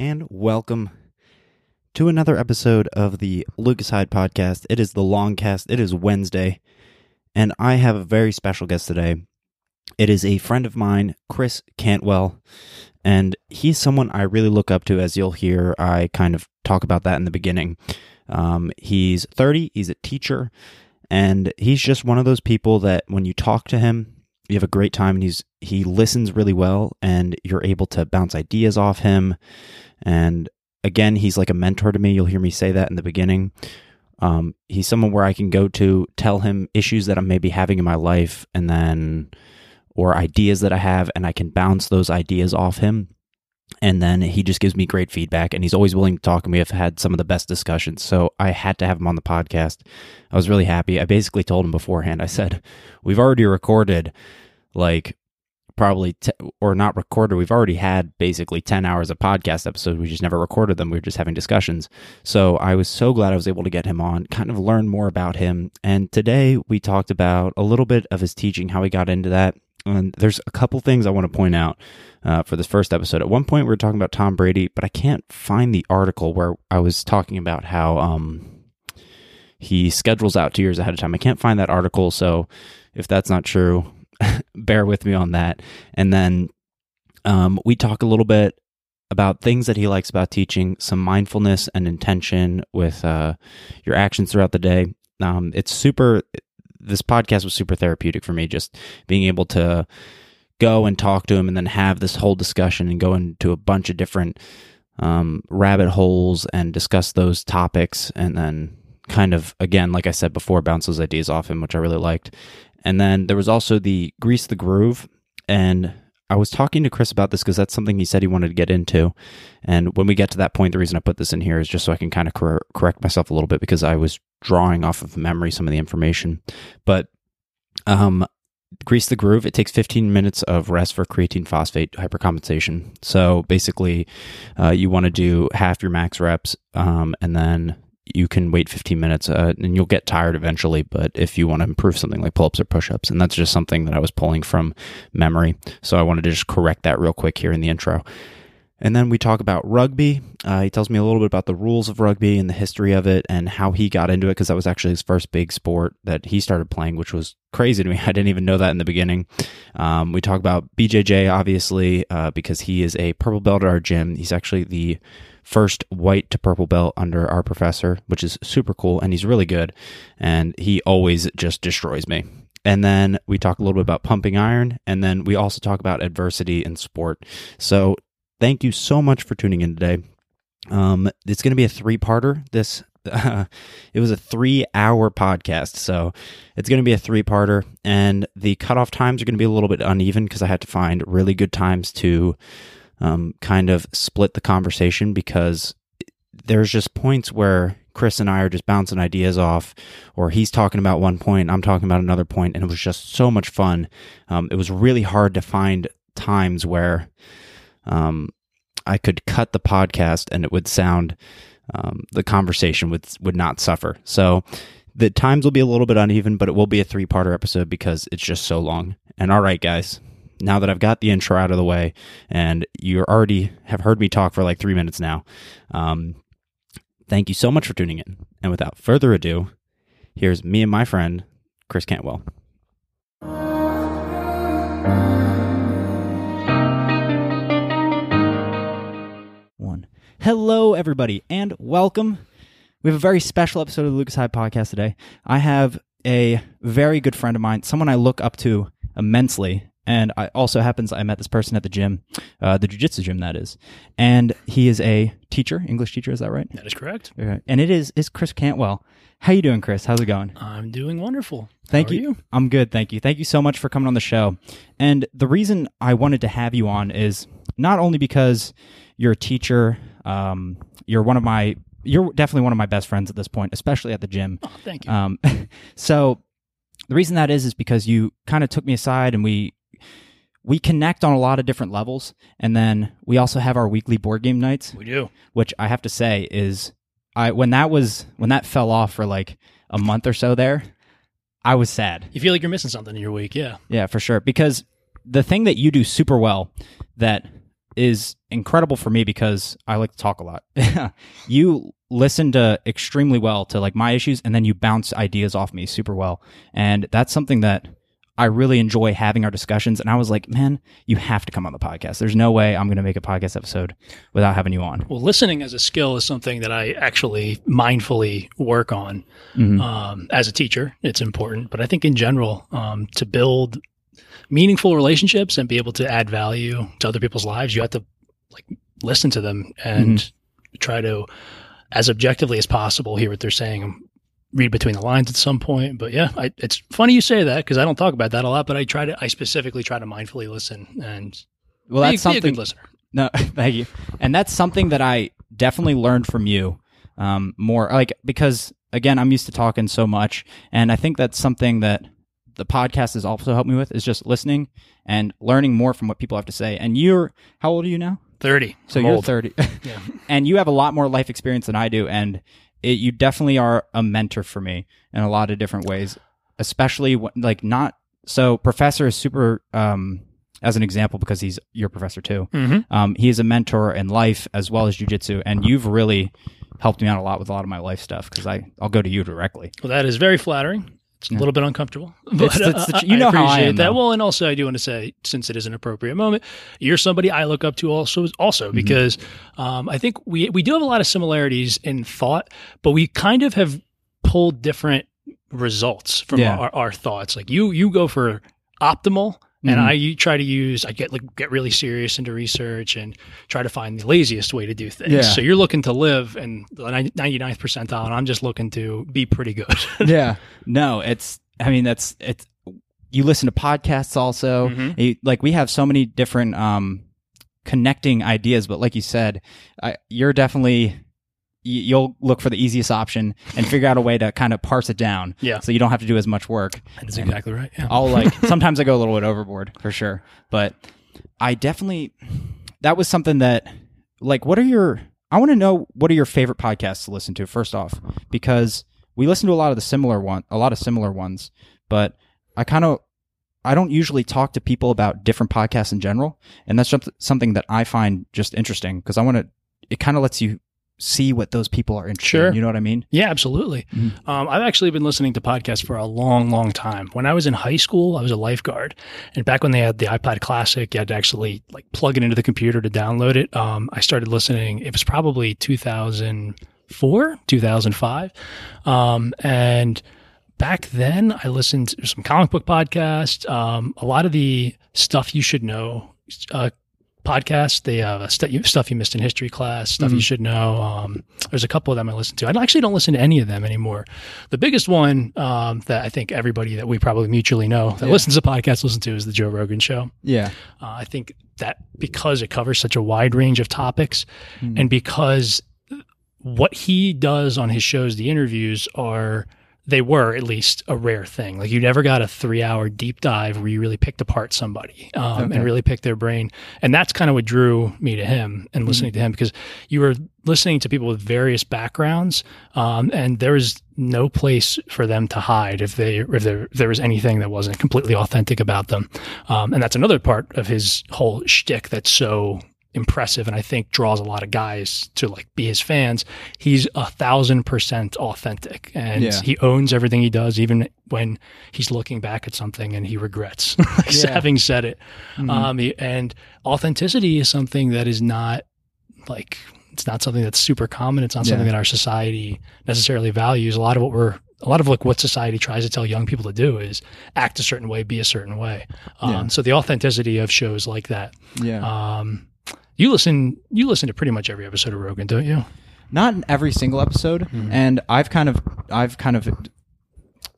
and welcome to another episode of the Lucas Heyde podcast. It is the long cast. It is Wednesday, and I have a very special guest today. It is a friend of mine, Chris Cantwell, and he's someone I really look up to. As you'll hear, I kind of talk about that in the beginning. Um, he's 30, he's a teacher, and he's just one of those people that when you talk to him, you have a great time and he's he listens really well and you're able to bounce ideas off him. And again he's like a mentor to me. You'll hear me say that in the beginning. Um, he's someone where i can go to tell him issues that i'm maybe having in my life and then or ideas that i have and i can bounce those ideas off him and then he just gives me great feedback and he's always willing to talk and we have had some of the best discussions. So i had to have him on the podcast. I was really happy. I basically told him beforehand i said we've already recorded like probably t- or not recorded we've already had basically 10 hours of podcast episodes. We just never recorded them. We were just having discussions. So i was so glad i was able to get him on kind of learn more about him. And today we talked about a little bit of his teaching how he got into that and there's a couple things i want to point out uh, for this first episode at one point we were talking about tom brady but i can't find the article where i was talking about how um, he schedules out two years ahead of time i can't find that article so if that's not true bear with me on that. And then um, we talk a little bit about things that he likes about teaching, some mindfulness and intention with uh, your actions throughout the day. Um, it's super. This podcast was super therapeutic for me, just being able to go and talk to him, and then have this whole discussion and go into a bunch of different um, rabbit holes and discuss those topics, and then kind of again, like I said before, bounce those ideas off him, which I really liked. And then there was also the Grease the Groove. And I was talking to Chris about this because that's something he said he wanted to get into. And when we get to that point, the reason I put this in here is just so I can kind of cor- correct myself a little bit because I was drawing off of memory some of the information. But um, Grease the Groove, it takes 15 minutes of rest for creatine phosphate hypercompensation. So basically, uh, you want to do half your max reps um, and then you can wait 15 minutes uh, and you'll get tired eventually. But if you want to improve something like pull ups or push ups, and that's just something that I was pulling from memory. So I wanted to just correct that real quick here in the intro. And then we talk about rugby. Uh, he tells me a little bit about the rules of rugby and the history of it and how he got into it because that was actually his first big sport that he started playing, which was crazy to me. I didn't even know that in the beginning. Um, we talk about BJJ, obviously, uh, because he is a purple belt at our gym. He's actually the first white to purple belt under our professor, which is super cool. And he's really good. And he always just destroys me. And then we talk a little bit about pumping iron. And then we also talk about adversity in sport. So thank you so much for tuning in today. Um, it's going to be a three parter. This uh, it was a three hour podcast, so it's going to be a three parter, and the cutoff times are going to be a little bit uneven because I had to find really good times to um, kind of split the conversation because there's just points where Chris and I are just bouncing ideas off, or he's talking about one point, I'm talking about another point, and it was just so much fun. Um, it was really hard to find times where um, I could cut the podcast and it would sound um, the conversation would would not suffer. So the times will be a little bit uneven, but it will be a three parter episode because it's just so long. And all right, guys, now that I've got the intro out of the way and you already have heard me talk for like three minutes now, um, thank you so much for tuning in. And without further ado, here's me and my friend, Chris Cantwell. One. Hello, everybody, and welcome. We have a very special episode of the Lucas Heyde podcast today. I have a very good friend of mine, someone I look up to immensely, and I also happens I met this person at the gym, uh, the jujitsu gym that is, and he is a teacher, English teacher. Is that right? That is correct. Okay. And it is is Chris Cantwell. How you doing, Chris? How's it going? I'm doing wonderful. Thank How are you. you. I'm good. Thank you. Thank you so much for coming on the show. And the reason I wanted to have you on is not only because you're a teacher, um, you're one of my, you're definitely one of my best friends at this point, especially at the gym. Oh, thank you. Um, so the reason that is is because you kind of took me aside and we we connect on a lot of different levels, and then we also have our weekly board game nights, we do. which I have to say is I when that was when that fell off for like a month or so there, I was sad. You feel like you're missing something in your week. Yeah. Yeah, for sure. Because the thing that you do super well that is incredible for me because I like to talk a lot. you listen to extremely well to like my issues and then you bounce ideas off me super well. And that's something that I really enjoy having our discussions. And I was like, man, you have to come on the podcast. There's no way I'm going to make a podcast episode without having you on. Well, listening as a skill is something that I actually mindfully work on Mhm. um, as a teacher. It's important, but I think in general, um, to build meaningful relationships and be able to add value to other people's lives, you have to like listen to them and try to, as objectively as possible, hear what they're saying read between the lines at some point. But yeah, I, it's funny you say that because I don't talk about that a lot, but I try to, I specifically try to mindfully listen and Well, be, that's be a something. good listener. No, thank you. And that's something that I definitely learned from you um, more. Like because again, I'm used to talking so much, and I think that's something that the podcast has also helped me with is just listening and learning more from what people have to say. And you're how old are you now? 30. So I'm you're old. 30, Yeah. and you have a lot more life experience than I do, and it, you definitely are a mentor for me in a lot of different ways, especially when, like not so. Professor is super. Um, as an example, because he's your professor too. Mhm. Um, he is a mentor in life as well as jujitsu, and you've really helped me out a lot with a lot of my life stuff because I I'll go to you directly. Well, that is very flattering. It's a little bit uncomfortable, but It's- it's the- uh, you know how I appreciate am, that. though. Well, and also I do want to say, since it is an appropriate moment, you're somebody I look up to also, Mm-hmm. also because um, I think we we do have a lot of similarities in thought, but we kind of have pulled different results from Yeah. our, our thoughts. Like you, you go for optimal. And Mhm. I try to use I get like get really serious into research and try to find the laziest way to do things. Yeah. So you're looking to live in the 99th percentile, and I'm just looking to be pretty good. yeah. No, it's. I mean, that's it's. You listen to podcasts also. Mhm. You- like we have so many different um connecting ideas, but like you said, I, you're definitely. You'll look for the easiest option and figure out a way to kind of parse it down, Yeah. so you don't have to do as much work. That's exactly right. Yeah. I'll like sometimes I go a little bit overboard for sure, but I definitely that was something that like what are your I want to know what are your favorite podcasts to listen to first off because we listen to a lot of the similar one a lot of similar ones, but I kind of I don't usually talk to people about different podcasts in general, and that's someth- something that I find just interesting because I want to it kind of lets you see what those people are interested Sure. in, you know what I mean? Yeah, absolutely. Mhm. Um, I've actually been listening to podcasts for a long, long time. When I was in high school, I was a lifeguard, and back when they had the iPod Classic, you had to actually like plug it into the computer to download it. Um, I started listening. It was probably 2004, 2005, um, and back then I listened to some comic book podcasts, um, a lot of the stuff you should know. Uh, podcasts. They have uh, st- stuff you missed in history class, stuff you Mhm. should know. Um, there's a couple of them I listen to. I actually don't listen to any of them anymore. The biggest one um, that I think everybody that we probably mutually know that Yeah. listens to podcasts listen to is the Joe Rogan Show. Yeah. Uh, I think that because it covers such a wide range of topics, Mm. and because what he does on his shows, the interviews are they were at least a rare thing. Like you never got a three hour deep dive where you really picked apart somebody um, Okay. and really picked their brain. And that's kind of what drew me to him and listening to him because you were listening to people with various backgrounds, um, and there was no place for them to hide if they if there, if there was anything that wasn't completely authentic about them. Um, and that's another part of his whole shtick that's so impressive and I think draws a lot of guys to like be his fans. He's a thousand percent authentic and Yeah. he owns everything he does, even when he's looking back at something and he regrets Yeah. having said it. Mhm. Um, he- and authenticity is something that is not like it's not something that's super common. It's not something that our society necessarily values. A lot of what we're a lot of like what society tries to tell young people to do is act a certain way, be a certain way. Um, Yeah. So the authenticity of shows like that. yeah. Um, you listen, you listen to pretty much every episode of Rogan, don't you? not in every single episode Mhm. and i've kind of i've kind of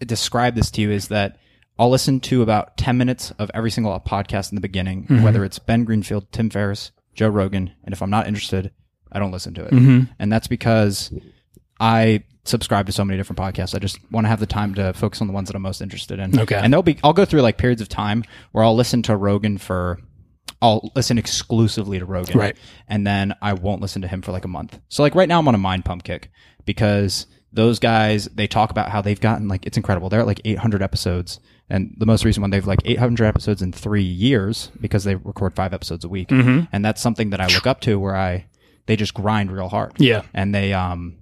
described this to you is that i'll listen to about 10 minutes of every single podcast in the beginning Mhm. whether it's ben greenfield tim ferriss joe rogan and if i'm not interested i don't listen to it Mm-hmm. and that's because i subscribe to so many different podcasts i just want to have the time to focus on the ones that i'm most interested in Okay. and there'll be i'll go through like periods of time where i'll listen to rogan for I'll listen exclusively to Rogan, Right. and then I won't listen to him for like a month. So like right now I'm on a mind pump kick because those guys they talk about how they've gotten like it's incredible. They're at like 800 episodes, and the most recent one they've like 800 episodes in three years because they record five episodes a week, Mhm. and that's something that I look up to where I they just grind real hard Yeah. and they um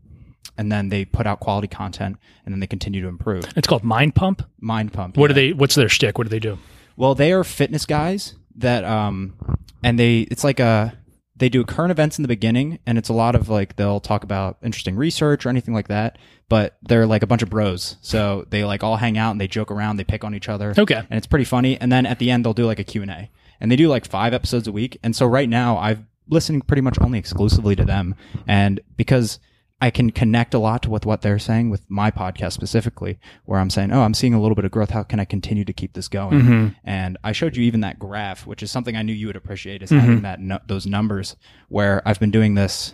and then they put out quality content and then they continue to improve. It's called Mind Pump. Mind Pump. What yeah. do they? What's their shtick? What do they do? Well, they are fitness guys that um and they it's like a they do current events in the beginning and it's a lot of like they'll talk about interesting research or anything like that, but they're like a bunch of bros. So they like all hang out and they joke around, they pick on each other. Okay. And it's pretty funny and then at the end they'll do like a Q&A. And they do like 5 episodes a week. And so right now I've listening pretty much only exclusively to them and because I can connect a lot with what they're saying with my podcast specifically, where I'm saying, "Oh, I'm seeing a little bit of growth. How can I continue to keep this going?" Mm-hmm. And I showed you even that graph, which is something I knew you would appreciate, is Mm-hmm. having that no, those numbers. Where I've been doing this,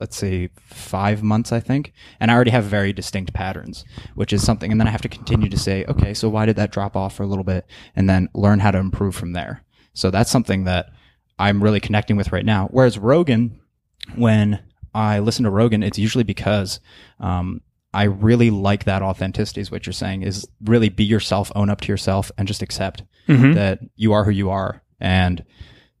let's say five months, I think, and I already have very distinct patterns, which is something. And then I have to continue to say, "Okay, so why did that drop off for a little bit?" And then learn how to improve from there. So that's something that I'm really connecting with right now. Whereas Rogan, when I listen to Rogan, it's usually because um, I really like that authenticity, is what you're saying, is really be yourself, own up to yourself, and just accept Mhm. that you are who you are. And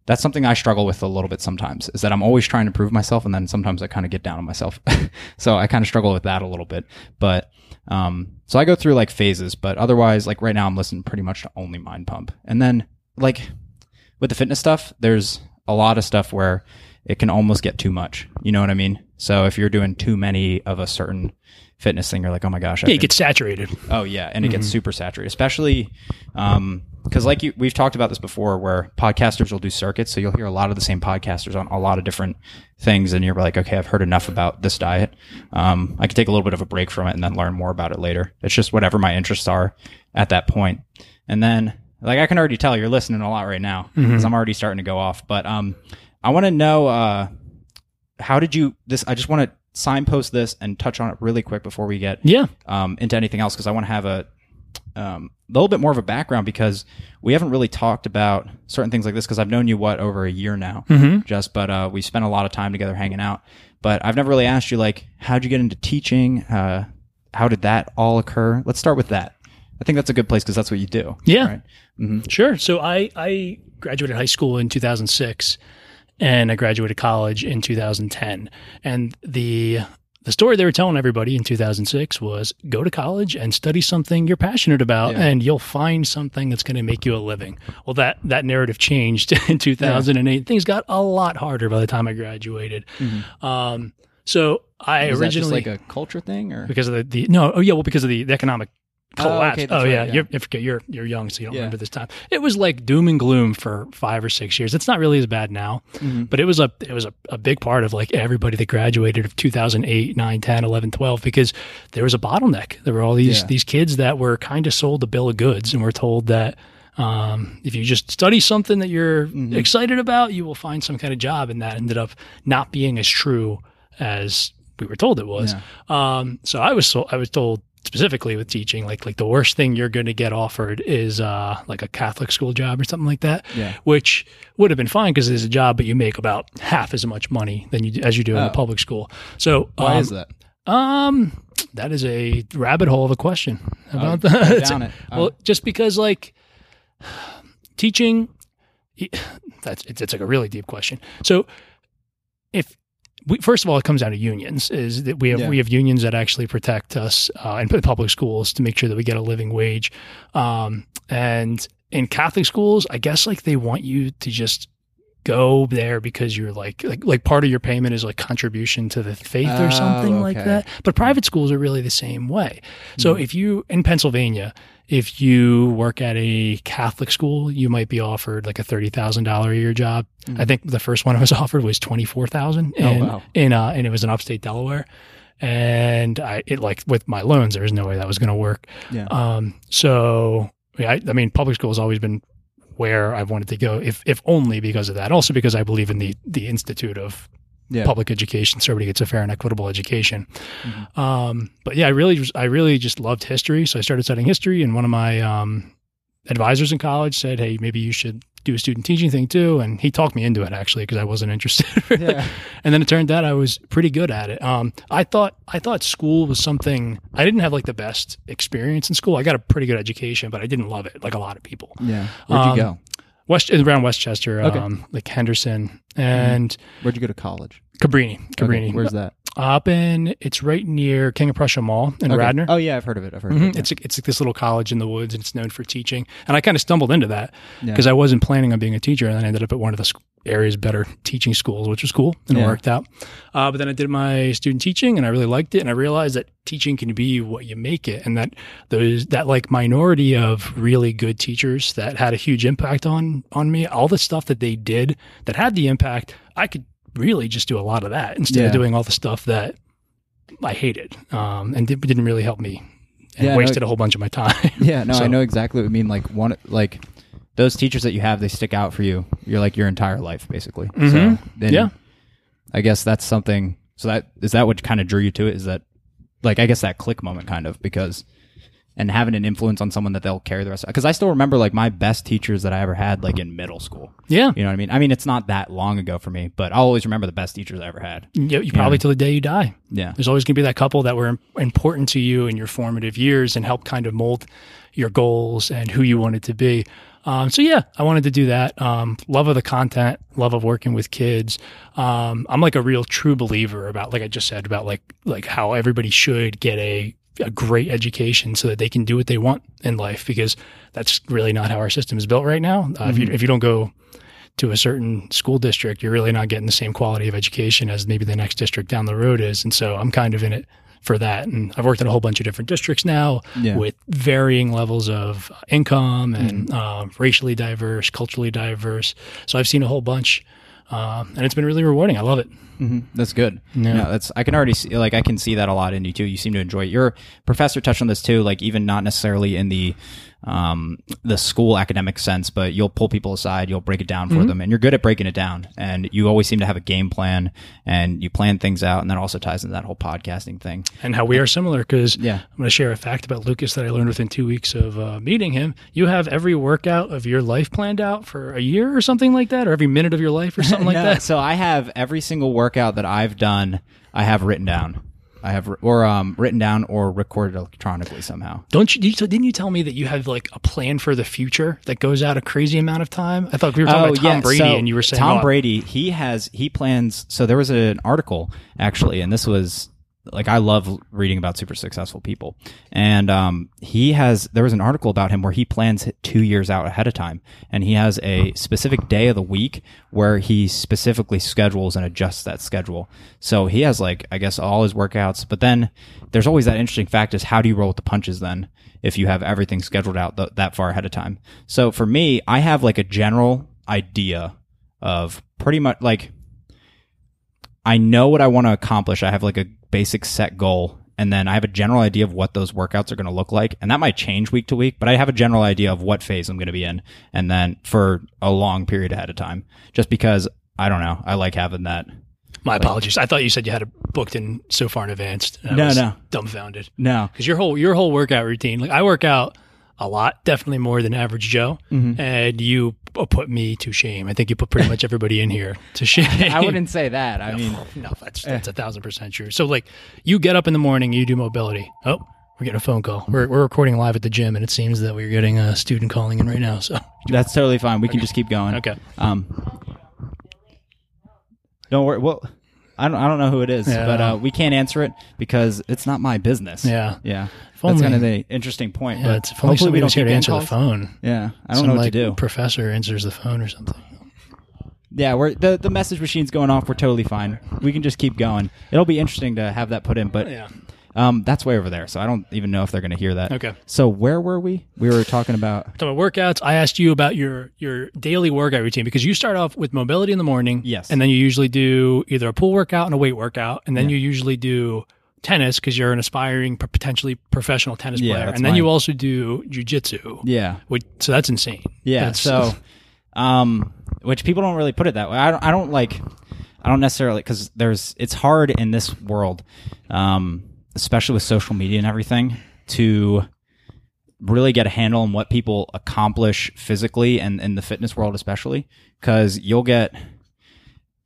that's something I struggle with a little bit sometimes, is that I'm always trying to prove myself, and then sometimes I kind of get down on myself. so I kind of struggle with that a little bit. But um, so I go through like phases, but otherwise, like right now, I'm listening pretty much to only Mind Pump. And then, like, with the fitness stuff, there's a lot of stuff where it can almost get too much. You know what I mean? So if you're doing too many of a certain fitness thing, you're like, oh my gosh, I Yeah, you think- get saturated. Oh yeah, and it gets super saturated, especially because like you, we've talked about this before, where podcasters will do circuits, so you'll hear a lot of the same podcasters on a lot of different things, and you're like, okay, I've heard enough about this diet. Um, I could take a little bit of a break from it and then learn more about it later. It's just whatever my interests are at that point, and then like I can already tell you're listening a lot right now because I'm already starting to go off. But um, I want to know uh, how did you this? I just want to signpost this and touch on it really quick before we get Yeah. um, into anything else because I want to have a um, little bit more of a background because we haven't really talked about certain things like this because I've known you what over a year now, Mhm. just but uh, we spent a lot of time together hanging out. But I've never really asked you like how'd you get into teaching? Uh, how did that all occur? Let's start with that. I think that's a good place because that's what you do. Yeah. Right? hmm Sure. So I, I graduated high school in 2006 and I graduated college in 2010. And the the story they were telling everybody in 2006 was go to college and study something you're passionate about Yeah. and you'll find something that's going to make you a living. Well, that that narrative changed in 2008. Things got a lot harder by the time I graduated. Um, so I Is originally like a culture thing or because of the, the no oh yeah well because of the, the economic Oh, collapse okay, oh, that's right, yeah, yeah. You're, I forget you're you're young so you don't Yeah. remember this time it was like doom and gloom for five or six years it's not really as bad now Mhm. but it was a it was a, a big part of like everybody that graduated of 2008 9 10 11 12 because there was a bottleneck there were all these Yeah. these kids that were kind of sold a bill of goods and were told that um, if you just study something that you're Mm-hmm. excited about you will find some kind of job and that ended up not being as true as we were told it was Yeah. um, so I was so, I was told specifically with teaching, like like the worst thing you're going to get offered is uh, like a Catholic school job or something like that. Yeah. Which would have been fine because it's a job, but you make about half as much money than you as you do in Oh. a public school. So Why um, is that? Um, that is a rabbit hole of a question about Oh, that. Well, Oh. just because like teaching, that's it's, it's like a really deep question. So if we, first of all, it comes down to unions. Is that we have Yeah. we have unions that actually protect us uh, public schools to make sure that we get a living wage, um, and in Catholic schools, I guess like they want you to just go there because you're like like like part of your payment is like contribution to the faith or Oh, something like that. But private schools are really the same way. So Hmm. if you in Pennsylvania, if you work at a Catholic school, you might be offered like a thirty thousand dollar a year job. I think the first one I was offered was twenty four thousand, Hmm. Oh, and wow. in uh, and it was in upstate Delaware. And I it like with my loans, there was no way that was going to work. Yeah. Um, so yeah, I, I mean, public school has always been where I've wanted to go, if if only because of that. Also because I believe in the the institute of Yeah. public education, so everybody gets a fair and equitable education. Mhm. Um, but yeah, I really just I really just loved history, so I started studying history. And one of my um, advisors in college said, "Hey, maybe you should do a student teaching thing too. And he talked me into it actually because I wasn't interested. really. Yeah. And then it turned out I was pretty good at it. Um, I thought I thought school was something I didn't have like the best experience in school. I got a pretty good education, but I didn't love it like a lot of people. Yeah. Where'd you Um, go? West around West Chester, Okay. um, like Henderson and Where'd you go to college? Cabrini. Okay, Cabrini. Where's that? Up in it's right near King of Prussia Mall in Okay. Radnor. Oh yeah, I've heard of it. I've heard of Mhm. it. It's it's like this little college in the woods, and it's known for teaching. And I kind of stumbled into that Yeah. because I wasn't planning on being a teacher, and then I ended up at one of the area's better teaching schools, which was cool, and Yeah. it worked out. Uh, but then I did my student teaching, and I really liked it, and I realized that teaching can be what you make it, and that those that like minority of really good teachers that had a huge impact on on me, all the stuff that they did that had the impact, I could really just do a lot of that instead Yeah. of doing all the stuff that I hated, um, and did, didn't really help me. And Yeah, no, wasted a whole bunch of my time. Yeah, no, I know exactly what you mean. Like one, like those teachers that you have, they stick out for you. You're like your entire life, basically. So Mhm. then Yeah. I guess that's something. So that is that what kind of drew you to it? Is that like I guess that click moment kind of because and having an influence on someone that they'll carry the rest. Of Because I still remember like my best teachers that I ever had like in middle school. yeah. You know what I mean? I mean it's not that long ago for me, but I'll always remember the best teachers I ever had. You, you probably till the day you die. Yeah. There's always going to be that couple that were important to you in your formative years and help kind of mold your goals and who you wanted to be. Um, so yeah, I wanted to do that. Um, love of the content, love of working with kids. Um, I'm like a real true believer about, like I just said, about like like how everybody should get a a great education so that they can do what they want in life because that's really not how our system is built right now. Uh, If you if you don't go to a certain school district, you're really not getting the same quality of education as maybe the next district down the road is. And so I'm kind of in it for that. And I've worked in a whole bunch of different districts now Yeah. with varying levels of income and uh, racially diverse, culturally diverse. So I've seen a whole bunch. Uh, and it's been really rewarding. I love it. hmm That's good. Yeah. Yeah, that's. I can already see. Like, I can see that a lot in you too. You seem to enjoy it. Your professor touched on this too. Like, even not necessarily in the um the school academic sense, but you'll pull people aside. You'll break it down for Mm-hmm. them, and you're good at breaking it down. And you always seem to have a game plan, and you plan things out, and that also ties into that whole podcasting thing. and how we are similar because Yeah. I'm going to share a fact about Lucas that I learned within two weeks of uh, meeting him. You have every workout of your life planned out for a year or something like that, or every minute of your life or something like that. So I have every single workout that I've done. I have written down. I have or um written down or recorded electronically somehow. Don't you? Didn't you tell me that you have like a plan for the future that goes out a crazy amount of time? I thought we were talking about Tom Brady, Oh, so and you were saying Tom oh, Brady. He has he plans. So there was an article actually, and this was like I love reading about super successful people, and um, he has there was an article about him where he plans two years out ahead of time, and he has a specific day of the week where he specifically schedules and adjusts that schedule. So he has like I guess all his workouts, but then there's always that interesting fact is how do you roll with the punches then? if you have everything scheduled out th- that far ahead of time. So for me, I have like a general idea of pretty much like I know what I want to accomplish. I have like a basic set goal and then I have a general idea of what those workouts are going to look like. And that might change week to week, but I have a general idea of what phase I'm going to be in and then for a long period ahead of time just because I don't know. I like having that. My apologies. I thought you said you had it booked in so far in advance. No, no. dumbfounded No. because your whole your whole workout routine. Like I work out a lot, definitely more than average Joe, Mm-hmm. and you put me to shame. I think you put pretty much everybody in here to shame. I wouldn't say that. I mean, no, that's that's a thousand percent true. So like you get up in the morning, you do mobility. Oh, we're getting a phone call. We're we're recording live at the gym, and it seems that we're getting a student calling in right now. So that's totally fine. We can just keep going. okay, Um, don't worry. Well, I don't. I don't know who it is, Yeah. but uh, we can't answer it because it's not my business. yeah, yeah. If That's only- kind of the interesting point. yeah. but It's, only somebody was here to answer the phone. Yeah, I don't Some, know what like, to do. Professor answers the phone or something. Yeah, we're the the message machine's going off. We're totally fine. We can just keep going. It'll be interesting to have that put in, but Yeah. Um, that's way over there. So I don't even know if they're going to hear that. Okay. So where were we? We were talking about. Talking about workouts, I asked you about your your daily workout routine because you start off with mobility in the morning, Yes. and then you usually do either a pool workout and a weight workout, and then you usually do tennis because you're an aspiring, potentially professional tennis Yeah, player, and then you also do jujitsu. Yeah. Which, so that's insane. Yeah. That's- so, um, which people don't really put it that way. I don't. I don't like. I don't necessarily because there's. It's hard in this world, um, especially with social media and everything, to really get a handle on what people accomplish physically and in the fitness world especially because you'll get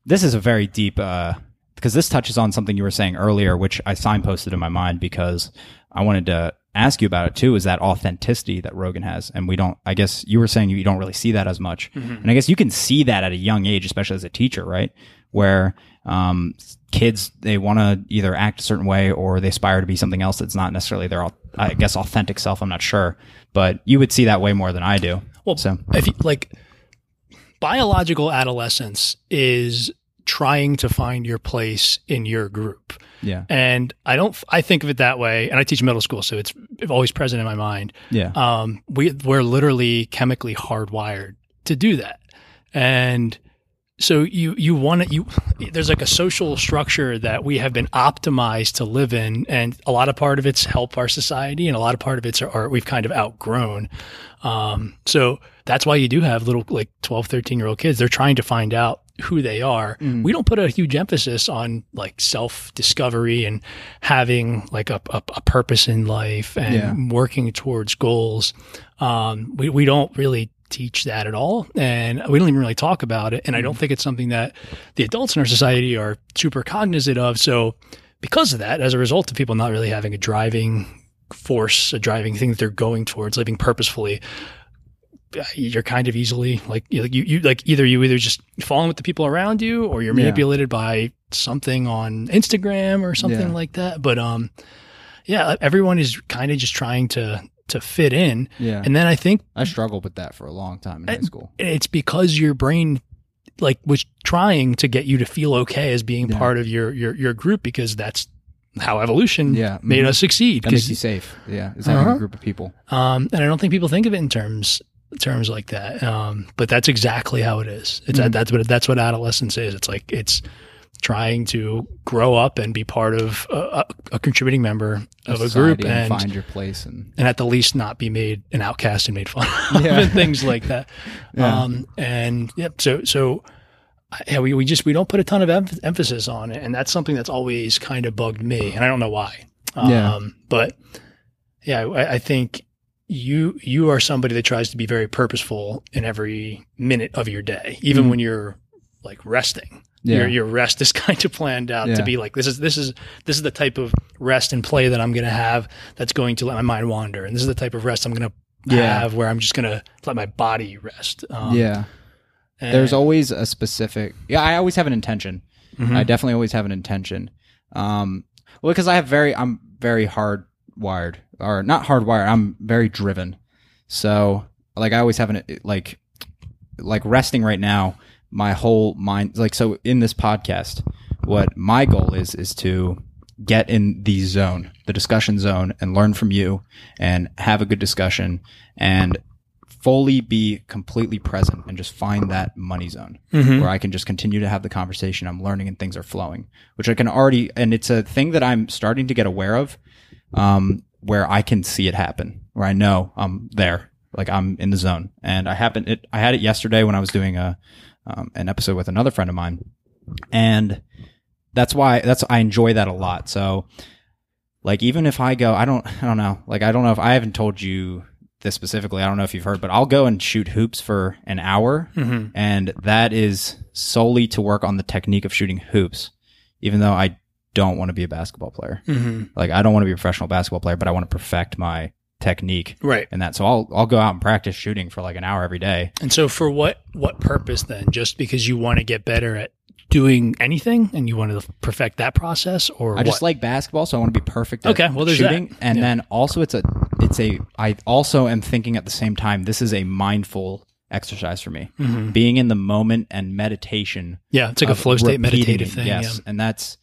this is a very deep uh because this touches on something you were saying earlier which i signposted in my mind because i wanted to ask you about it too is that authenticity that rogan has. And we don't i guess you were saying you don't really see that as much. And i guess you can see that at a young age especially as a teacher right? Where um, kids they want to either act a certain way or they aspire to be something else that's not necessarily their i guess authentic self i'm not sure but you would see that way more than i do Well, so if you, like biological adolescence is trying to find your place in your group. yeah And I don't, I think of it that way. And I teach middle school, so it's always present in my mind. yeah Um, we, we're literally chemically hardwired to do that. And so you, you want to, you, there's like a social structure that we have been optimized to live in. And a lot of part of it's help our society and a lot of part of it's are, we've kind of outgrown. Um, so that's why you do have little like 12, 13 year old kids. They're trying to find out who they are. We don't put a huge emphasis on like self discovery and having like a, a, a purpose in life and Yeah. working towards goals. Um, we, we don't really teach that at all. And we don't even really talk about it. And I don't think it's something that the adults in our society are super cognizant of. So because of that, as a result of people not really having a driving force, a driving thing that they're going towards, living purposefully, you're kind of easily like you, you, like either you either just falling with the people around you or you're Yeah. manipulated by something on Instagram or something Yeah. like that. But um, yeah, everyone is kind of just trying to to fit in, yeah and then I think i struggled with that for a long time in high school it's because your brain like was trying to get you to feel okay as being Yeah. part of your your your group because that's how evolution Yeah. made Mhm. us succeed. that makes you safe yeah is having Uh-huh. a group of people um, and I don't think people think of it in terms terms like that. Um, but that's exactly how it is. It's Mhm. that's what that's what adolescence is. It's like it's trying to grow up and be part of a, a, contributing member of a group Society and find your place and and at the least not be made an outcast and made fun of Yeah. and things like that. Yeah. Um, and yep. So, so yeah, we, we just, we don't put a ton of emph- emphasis on it. And that's something that's always kind of bugged me. And I don't know why. Um, Yeah. but yeah, I, I think you, you are somebody that tries to be very purposeful in every minute of your day, even Mhm. when you're like resting. Yeah Your your rest is kind of planned out Yeah. to be like this is this is this is the type of rest and play that I'm going to have that's going to let my mind wander, and this is the type of rest I'm going to Yeah. have where I'm just going to let my body rest. Um, yeah there's always a specific yeah i always have an intention Mhm. i definitely always have an intention um well because i have very i'm very hardwired or not hardwired i'm very driven so like i always have an like like resting right now my whole mind like so in this podcast what my goal is is to get in the zone the discussion zone and learn from you and have a good discussion and fully be completely present and just find that money zone Mhm. where I can just continue to have the conversation. I'm learning and things are flowing, which I can already, and it's a thing that I'm starting to get aware of, um, where I can see it happen, where I know I'm there, like I'm in the zone. And I happened, it, I had it yesterday when I was doing a, um, an episode with another friend of mine. And that's why, that's, I enjoy that a lot. So, like, even if I go, I don't, I don't know, like, I don't know if I haven't told you this specifically, I don't know if you've heard, but I'll go and shoot hoops for an hour Mhm. and that is solely to work on the technique of shooting hoops even though i don't want to be a basketball player Mhm. like i don't want to be a professional basketball player but i want to perfect my technique Right. and that so i'll i'll go out and practice shooting for like an hour every day And so for what what purpose then? Just because you want to get better at doing anything and you want to perfect that process or i just like basketball so i want to be perfect at Okay, well, there's shooting that. and Yeah. then also it's a it's a i also am thinking at the same time this is a mindful exercise for me Mhm. being in the moment and meditation Yeah, it's like a flow state meditative thing. Yes, Yeah. and that's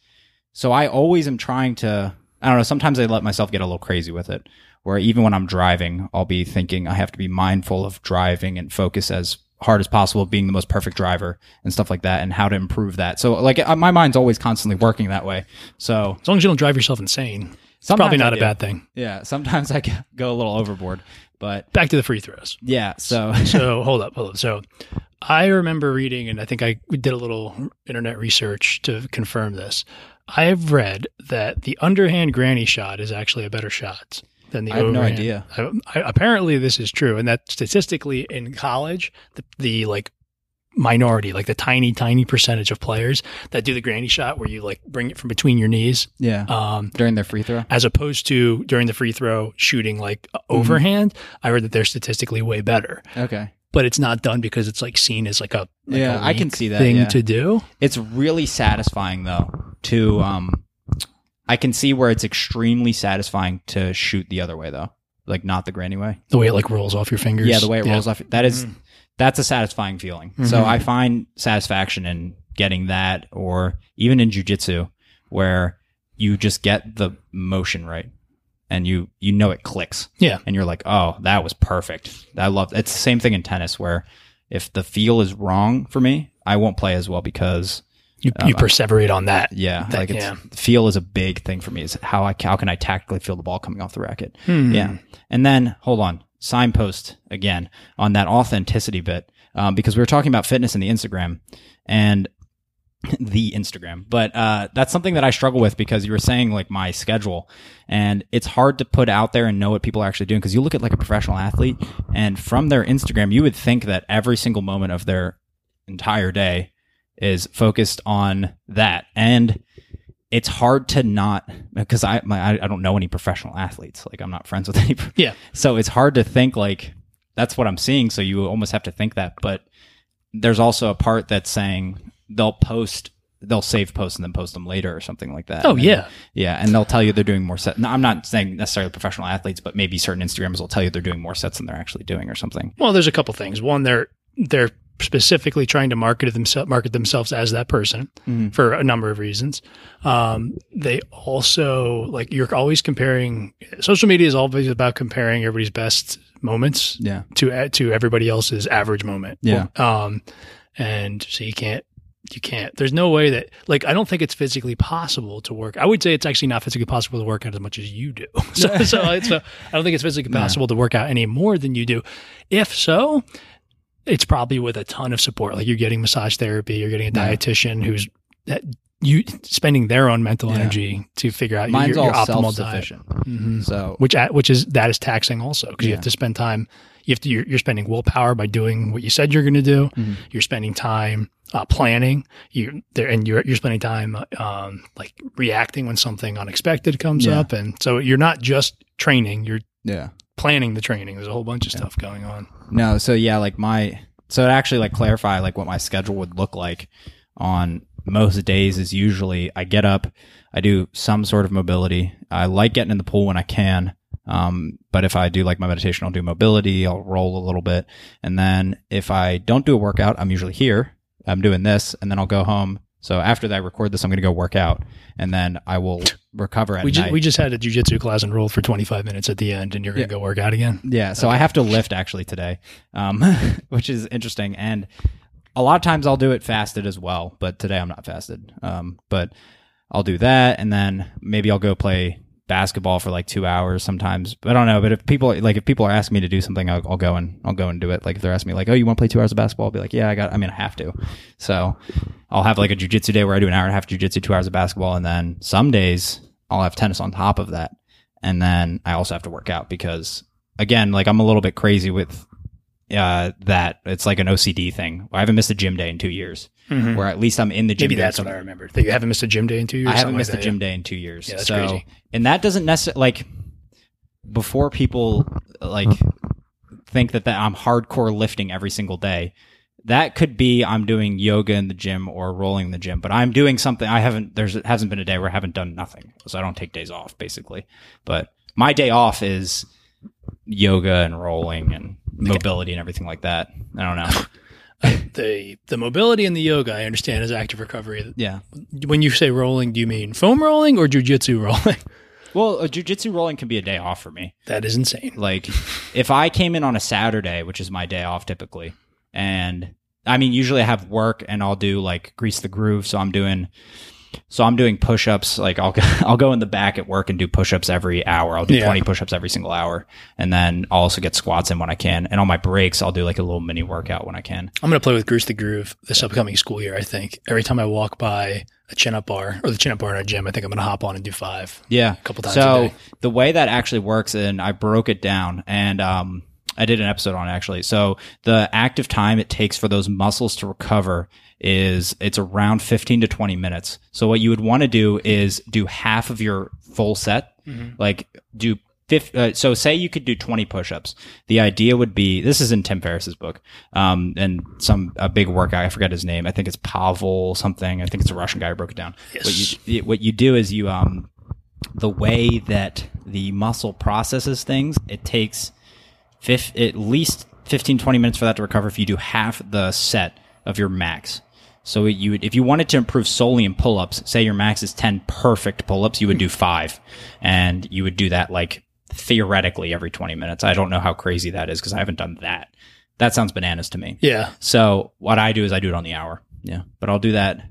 so I always am trying to. I don't know. Sometimes I let myself get a little crazy with it, where even when I'm driving, I'll be thinking I have to be mindful of driving and focus as hard as possible, being the most perfect driver and stuff like that, and how to improve that. So like my mind's always constantly working that way. So As long as you don't drive yourself insane, it's probably not a bad thing. Yeah, sometimes I go a little overboard, but Back to the free throws. yeah. So so hold up, hold up. So I remember reading, and I think I did a little internet research to confirm this. I have read that the underhand granny shot is actually a better shot than the I have no idea. I, I, apparently, this is true, and that statistically in college, the, the like minority, like the tiny, tiny percentage of players that do the granny shot where you like bring it from between your knees, Yeah. um, During their free throw. as opposed to during the free throw shooting like overhand. I heard that they're statistically way better, Okay. but it's not done because it's like seen as like a like Yeah, a I can see that, thing yeah. to do. It's really satisfying though to um I can see where it's extremely satisfying to shoot the other way though. Like not the granny way. The way it like rolls off your fingers. Yeah, the way it rolls off. That is- Mhm. that's a satisfying feeling. So Mhm. I find satisfaction in getting that or even in jujitsu where you just get the motion right and you you know it clicks. Yeah. And you're like, "Oh, that was perfect." I love it's the same thing in tennis where if the feel is wrong for me, I won't play as well because You, Um, you perseverate on that. yeah, like it's yeah. feel is a big thing for me. Is how I how can I tactically feel the ball coming off the racket? Hmm. Yeah, and then hold on, signpost again on that authenticity bit um, because we were talking about fitness in the Instagram and the Instagram, but uh, that's something that I struggle with because you were saying like my schedule, and it's hard to put out there and know what people are actually doing because you look at like a professional athlete and from their Instagram, you would think that every single moment of their entire day is focused on that. And it's hard to not because I, my, I don't know any professional athletes. Like I'm not friends with any Yeah. so it's hard to think like that's what I'm seeing. So you almost have to think that. But there's also a part that's saying they'll post they'll save posts and then post them later or something like that. Oh And- yeah. yeah. And they'll tell you they're doing more sets no, I'm not saying necessarily professional athletes but maybe certain Instagrams will tell you they're doing more sets than they're actually doing or something. Well, there's a couple things. One, they're they're specifically trying to market themselves market themselves as that person Mhm. for a number of reasons. Um, they also like you're always comparing. Social media is always about comparing everybody's best moments yeah to to everybody else's average moment. Yeah. Um, and so you can't you can't. There's no way that like I don't think it's physically possible to work. I would say it's actually not physically possible to work out as much as you do. so so, so I don't think it's physically No. possible to work out any more than you do. If so, it's probably with a ton of support. Like you're getting massage therapy, you're getting a Yeah. dietitian who's that you spending their own mental Yeah. energy to figure out mine's your, your optimal diet. Mhm so Which at- which is that is taxing also because you have to spend time. You have to you're, you're spending willpower by doing what you said you're going to do. Mhm. You're spending time uh, planning. You there and you're you're spending time um, like reacting when something unexpected comes Yeah. up, and so you're not just training. You're yeah planning the training. There's a whole bunch of Yeah. stuff going on. No, so yeah, like my so to actually like clarify like what my schedule would look like on most days is usually I get up, I do some sort of mobility. I like getting in the pool when I can. Um, but if I do like my meditation, I'll do mobility, I'll roll a little bit. And then if I don't do a workout, I'm usually here. I'm doing this and then I'll go home. So after that I record this, I'm going to go work out and then I will recover at we just night. we just had a jujitsu class and rolled for 25 minutes at the end, and you're gonna Yeah. go work out again. Yeah, so I have to lift actually today, um, which is interesting. And a lot of times I'll do it fasted as well, but today I'm not fasted. Um, but I'll do that, and then maybe I'll go play basketball for like two hours sometimes. I don't know, but if people like if people are asking me to do something, I'll, I'll go and I'll go and do it. Like if they're asking me like, oh, you want to play two hours of basketball? I'll be like, yeah, I got. I mean, I have to. So I'll have like a jujitsu day where I do an hour and a half jujitsu, two hours of basketball, and then some days I'll have tennis on top of that, and then I also have to work out because again, like I'm a little bit crazy with uh, that. It's like an OCD thing. I haven't missed a gym day in two years, where at least I'm in the gym. Maybe that's what I remember. That you haven't missed a gym day in two years. I haven't missed like a that, gym yeah. day in two years. Yeah, that's so, crazy. and that doesn't necessarily like before people like think that, that I'm hardcore lifting every single day. That could be I'm doing yoga in the gym or rolling in the gym, but I'm doing something. I haven't. There's hasn't been a day where I haven't done nothing, so I don't take days off basically. But my day off is yoga and rolling and mobility and everything like that. I don't know. the the mobility and the yoga I understand is active recovery. Yeah. When you say rolling, do you mean foam rolling or jujitsu rolling? Well, a jujitsu rolling can be a day off for me. that is insane. Like if I came in on a Saturday, which is my day off typically, and I mean usually I have work and I'll do like grease the groove, so I'm doing so I'm doing push-ups. Like I'll go, I'll go in the back at work and do push-ups every hour. I'll do Yeah. 20 push-ups every single hour, and then I'll also get squats in when I can. And on my breaks, I'll do like a little mini workout when I can. I'm going to play with Grease the Groove this upcoming school year. I think every time I walk by a chin up bar or the chin up bar in a gym, I think I'm going to hop on and do five. Yeah, a couple times So a day. the way that actually works, and I broke it down, and um, I did an episode on it actually. So the active time it takes for those muscles to recover is it's around 15 to 20 minutes. So what you would want to do is do half of your full set, like do. Uh, so say you could do 20 push-ups. The idea would be this is in Tim Ferriss's book, um, and some a big workout. I forget his name. I think it's Pavel something. I think it's a Russian guy who broke it down. What you what you do is you um the way that the muscle processes things, it takes fif- at least 15, 20 minutes for that to recover if you do half the set of your max. So you would, if you wanted to improve solely in pull-ups, say your max is 10 perfect pull-ups, you would do five and you would do that like theoretically every 20 minutes. I don't know how crazy that is because I haven't done that. That sounds bananas to me. Yeah. So what I do is I do it on the hour. Yeah, but I'll do that.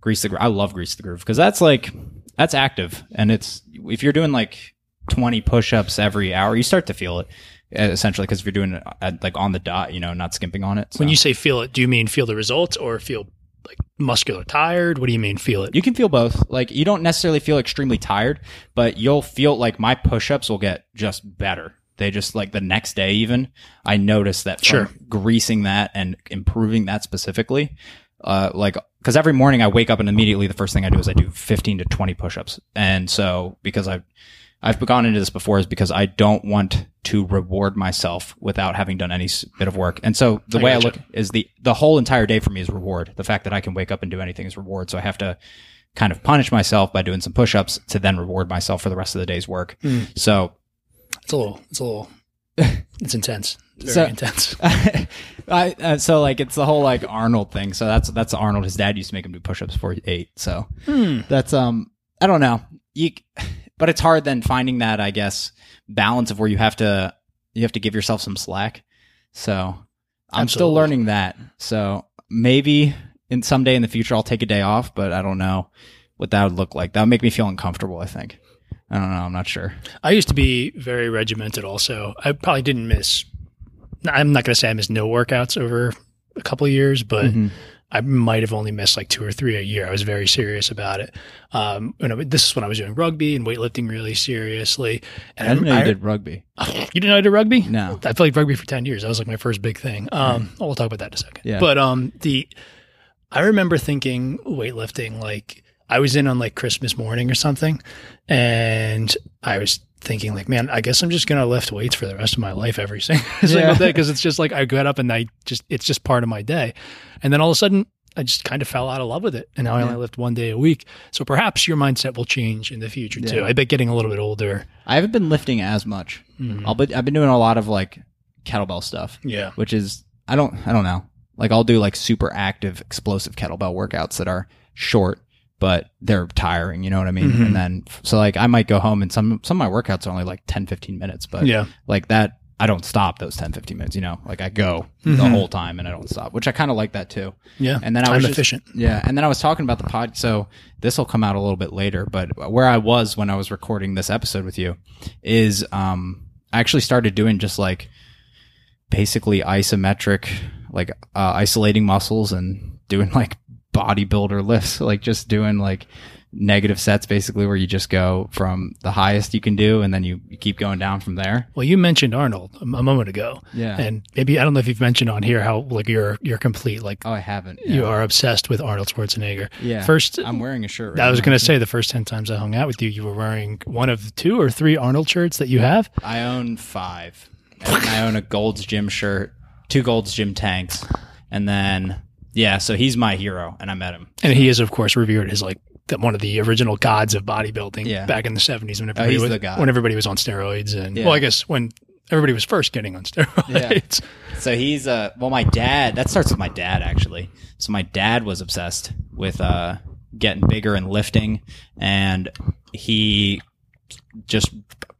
Grease the groove. I love grease the groove because that's like that's active, and it's if you're doing like 20 push-ups every hour, you start to feel it essentially because if you're doing it at, like on the dot, you know, not skimping on it. When you say feel it, do you mean feel the results or feel like muscular tired? What do you mean feel it? You can feel both. Like you don't necessarily feel extremely tired, but you'll feel like my push-ups will get just better. They just like the next day even I noticed that Sure. greasing that and improving that specifically. Uh, like because every morning I wake up and immediately the first thing I do is I do 15 to 20 push-ups. And so because I've I've gone into this before is because I don't want to reward myself without having done any bit of work. And so the I way I look is the the whole entire day for me is reward. The fact that I can wake up and do anything is reward. So I have to kind of punish myself by doing some push-ups to then reward myself for the rest of the day's work. Mm. So It's a little, it's a little, it's intense. It's So- very intense. I uh, so like it's the whole like Arnold thing. So that's that's Arnold. His dad used to make him do push-ups before he ate. So Hmm. that's um I don't know. You but it's hard then finding that I guess balance of where you have to you have to give yourself some slack. So I'm still learning that. So maybe in someday in the future I'll take a day off, but I don't know what that would look like. That would make me feel uncomfortable, I think. I don't know, I'm not sure. I used to be very regimented also. I probably didn't miss, I'm not going to say I missed no workouts over a couple of years, but Mhm. I might have only missed like two or three a year. I was very serious about it. Um, you know, this is when I was doing rugby and weightlifting really seriously. And I didn't know you I- did rugby. You didn't know I did rugby? No. I played rugby for 10 years. That was like my first big thing. Um, oh, we'll talk about that in a second. Yeah. But um, the, I remember thinking weightlifting, like I was in on like Christmas morning or something. And I was thinking like, man, I guess I'm just going to lift weights for the rest of my life every single, Yeah. day. Cause it's just like, I get up and I just, it's just part of my day. And then all of a sudden I just kind of fell out of love with it. And now I only lift one day a week. So perhaps your mindset will change in the future too. I bet getting a little bit older. I haven't been lifting as much. Mm-hmm. I'll be, I've been doing a lot of like kettlebell stuff, Yeah. which is I don't I don't know. Like I'll do like super active explosive kettlebell workouts that are short but they're tiring, you know what I mean? Mhm. And then so like I might go home and some some of my workouts are only like 10 15 minutes, but Yeah. like that I don't stop those 10 15 minutes, you know? Like I go the Mhm. whole time and I don't stop, which I kind of like that too. Yeah. And then I was just- efficient. yeah, and then I was talking about the pod. So this will come out a little bit later, but where I was when I was recording this episode with you is um, I actually started doing just like basically isometric, like uh, isolating muscles and doing like bodybuilder lifts, like just doing like negative sets basically where you just go from the highest you can do and then you, you keep going down from there. Well, you mentioned Arnold a, a moment ago, Yeah. and maybe I don't know if you've mentioned on here how like you're you're complete, like oh, I haven't. you are obsessed with Arnold Schwarzenegger. Yeah. First, I'm wearing a shirt. Right I was going to say the first ten times I hung out with you, you were wearing one of two or three Arnold shirts that you have. I own five. I own a Gold's Gym shirt, two Gold's Gym tanks, and then yeah. So he's my hero, and I met him. And he is, of course, revered as like the, one of the original gods of bodybuilding Yeah. back in the seventies when Oh, everybody he's was when everybody was on steroids, and Yeah. well, I guess when everybody was first getting on steroids. So he's uh well, my dad. That starts with my dad actually. So my dad was obsessed with uh getting bigger and lifting, and he just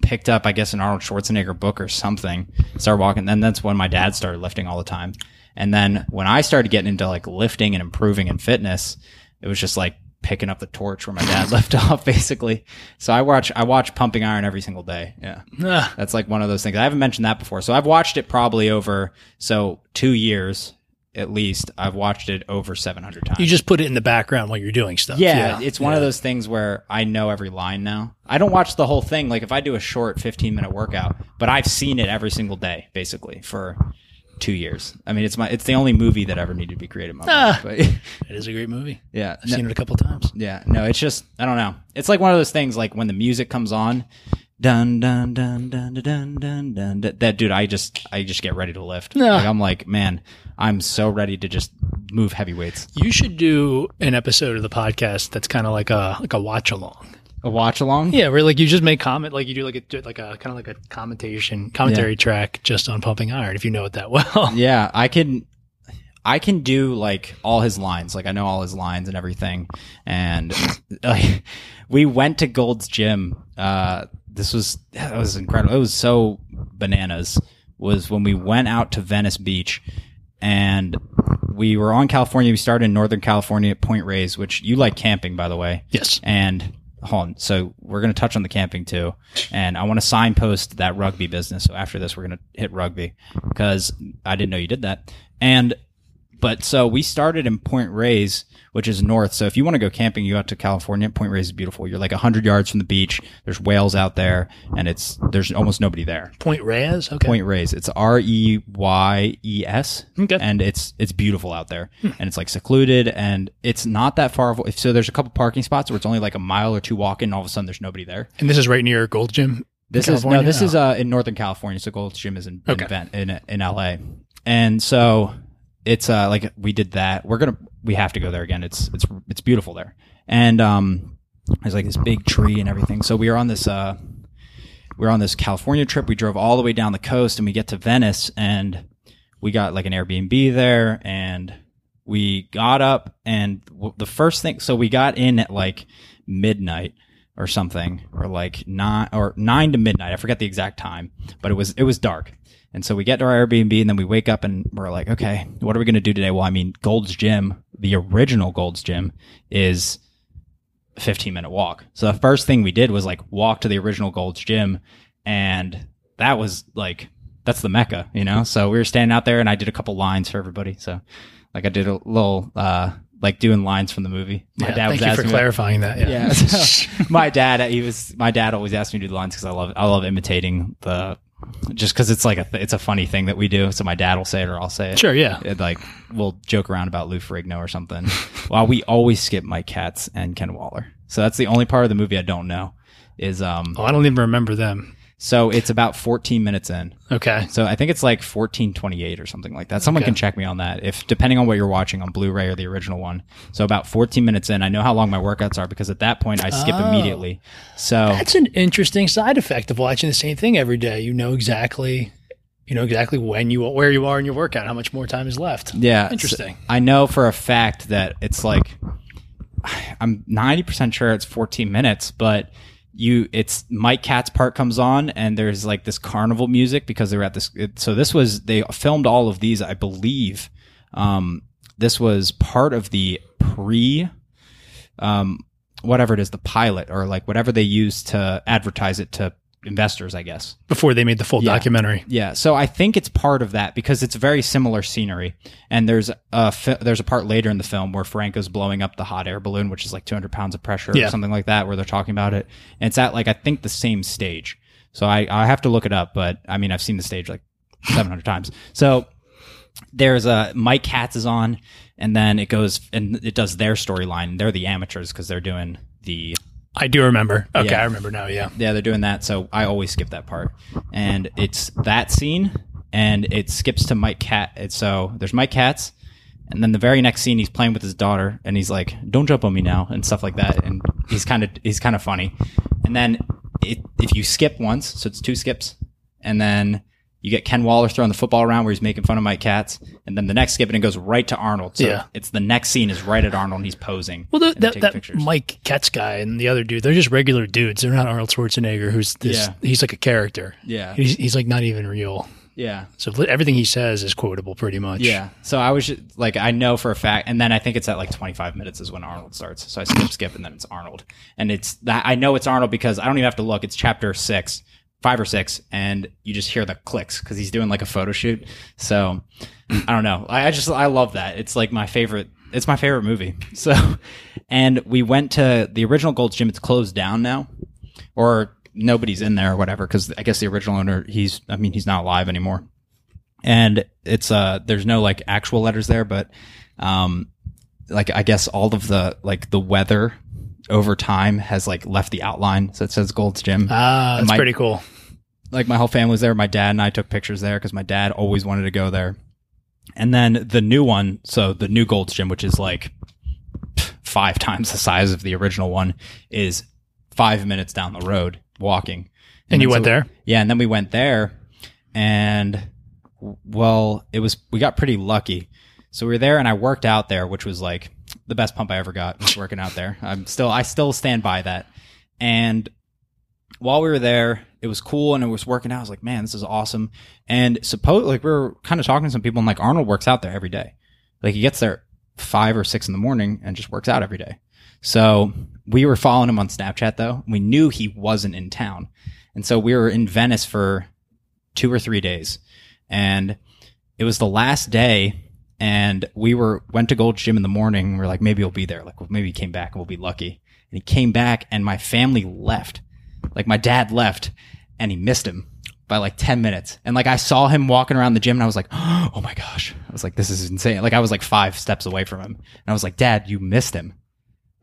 picked up, I guess, an Arnold Schwarzenegger book or something. Started walking. Then that's when my dad started lifting all the time. And then when I started getting into like lifting and improving in fitness, it was just like picking up the torch where my dad left off, basically. So I watch I watch Pumping Iron every single day. Yeah, Ah, that's like one of those things. I haven't mentioned that before. So I've watched it probably over so two years at least. I've watched it over seven hundred times. you just put it in the background while you're doing stuff. Yeah, it's one of those things where I know every line now. I don't watch the whole thing. Like if I do a short 15 minute workout, but I've seen it every single day, basically for two years. I mean, it's my it's the only movie that ever needed to be created. In my ah. it is a great movie. Yeah, I've no, seen it a couple times. Yeah, no, it's just I don't know. It's like one of those things like when the music comes on, dun dun dun dun dun dun dun. dun that dude, I just I just get ready to lift. No. Like, I'm like, man, I'm so ready to just move heavyweights. You should do an episode of the podcast that's kind of like a like a watch along. A watch along. Yeah, where like you just make comment, like you do like a like a kind of like a commentation commentary track just on pumping iron if you know it that well. Yeah, I can I can do like all his lines. Like I know all his lines and everything. And like we went to Gold's Gym. Uh this was that was incredible. It was so bananas was when we went out to Venice Beach and we were on California. We started in Northern California at Point Reyes, which you like camping by the way. yes. And hold on. So we're going to touch on the camping too. And I want to signpost that rugby business. So after this, we're going to hit rugby because I didn't know you did that. And, but so we started in Point Reyes, which is north. So if you want to go camping, you go out to California. Point Reyes is beautiful. You're like 100 yards from the beach. There's whales out there and it's, there's almost nobody there. Point Reyes. Okay. Point Reyes. It's R E Y E S. Okay. And it's it's beautiful out there, and it's like secluded, and it's not that far. Of, so there's a couple parking spots where it's only like a mile or two walk in, and all of a sudden there's nobody there. And this is right near Gold Gym. This is no, this is Oh. uh in Northern California. So Gold's Gym is in in, Okay. Ven- in in L.A. And so it's uh like we did that. We're gonna we have to go there again. It's it's it's beautiful there, and um there's like this big tree and everything. So we were on this uh we were on this California trip. We drove all the way down the coast and we get to Venice and we got like an Airbnb there and we got up and w- the first thing, so we got in at like midnight or something or like nine or nine to midnight. I forget the exact time, but it was, it was dark. And so we get to our Airbnb and then we wake up and we're like, okay, what are we going to do today? Well, I mean, Gold's Gym, the original Gold's Gym is a 15 minute walk. So the first thing we did was like walk to the original Gold's Gym and that was like that's the mecca, you know? So we were standing out there and I did a couple lines for everybody. So like I did a little uh like doing lines from the movie. My Yeah, dad thank was you for asking me- clarifying that. Yeah. yeah. so my dad, he was my dad always asked me to do the lines because I love I love imitating the just because it's like a th- it's a funny thing that we do. So my dad will say it or I'll say it. Sure. Yeah. It, like we'll joke around about Lou Ferrigno or something. While we always skip Mike Katz and Ken Waller. So that's the only part of the movie I don't know. Is um Oh, I don't even remember them. So it's about 14 minutes in. Okay. So I think it's like 1428 or something like that. Someone Okay. can check me on that if depending on what you're watching on Blu-ray or the original one. So about 14 minutes in, I know how long my workouts are because at that point I skip Oh. immediately. So That's an interesting side effect of watching the same thing every day. You know exactly, you know exactly when you where you are in your workout, how much more time is left. yeah, Interesting. so I know for a fact that it's like I'm 90% sure it's 14 minutes, but you it's Mike Katz part comes on and there's like this carnival music because they were at this it, so this was they filmed all of these I believe. Um this was part of the pre um whatever it is the pilot or like whatever they used to advertise it to investors I guess Before they made the full Yeah. documentary. yeah, so I think it's part of that because it's very similar scenery, and there's a fi- there's a part later in the film where Franco's blowing up the hot air balloon, which is like 200 pounds of pressure Yeah. or something like that, where they're talking about it, and it's at like I think the same stage. So I I have to look it up, but I mean I've seen the stage like 700 times. So there's a Mike Katz is on, and then it goes and it does their storyline. They're the amateurs because they're doing the I do remember. Okay, Yeah. I remember now. Yeah. yeah, they're doing that. So I always skip that part. And it's that scene, and it skips to Mike Cat. It's so there's Mike Katz, and then the very next scene, he's playing with his daughter, and he's like, "Don't jump on me now," and stuff like that. And he's kind of he's kind of funny. And then it, if you skip once, so it's two skips, and then you get Ken Waller throwing the football around where he's making fun of Mike Katz, and then the next skip and it goes right to Arnold. So Yeah. it's the next scene is right at Arnold, and he's posing. Well, the, that, that pictures. Mike Katz guy and the other dude, they're just regular dudes. They're not Arnold Schwarzenegger, who's this. Yeah. He's like a character. Yeah. He's, he's like not even real. Yeah. So everything he says is quotable pretty much. Yeah. So I was just, like, I know for a fact, and then I think it's at like 25 minutes is when Arnold starts. So I skip, skip, and then it's Arnold. And it's that I know it's Arnold because I don't even have to look. It's chapter six, five or six, and you just hear the clicks because he's doing like a photo shoot. So I don't know. I, I just, I love that. It's like my favorite. It's my favorite movie. So, and we went to the original Gold's Gym. It's closed down now, or nobody's in there or whatever. Because I guess the original owner, he's, I mean, he's not alive anymore and it's uh there's no like actual letters there but um like i guess all of the like the weather over time has like left the outline so it says gold's gym Ah, that's My- pretty cool. like my whole family was there my dad and i took pictures there because my dad always wanted to go there and then the new one so the new gold's gym which is like five times the size of the original one is five minutes down the road walking And you went so- there? yeah, and then we went there, and well, it was we got pretty lucky. So we were there, and I worked out there, which was like the best pump I ever got. Was working out there. I'm still I still stand by that. And while we were there, it was cool, and it was working out. I was like, man, this is awesome. And suppose like we were kind of talking to some people, and like Arnold works out there every day. Like he gets there five or six in the morning and just works out every day. So we were following him on Snapchat though. We knew he wasn't in town. And so we were in Venice for two or three days. And it was the last day and we were went to Gold's Gym in the morning. We are like, maybe he'll be there. Like well, maybe he came back and we'll be lucky. And he came back and my family left. Like my dad left and he missed him by like 10 minutes. And like I saw him walking around the gym and I was like, oh my gosh. I was like, this is insane. Like I was like five steps away from him. And I was like, Dad, you missed him.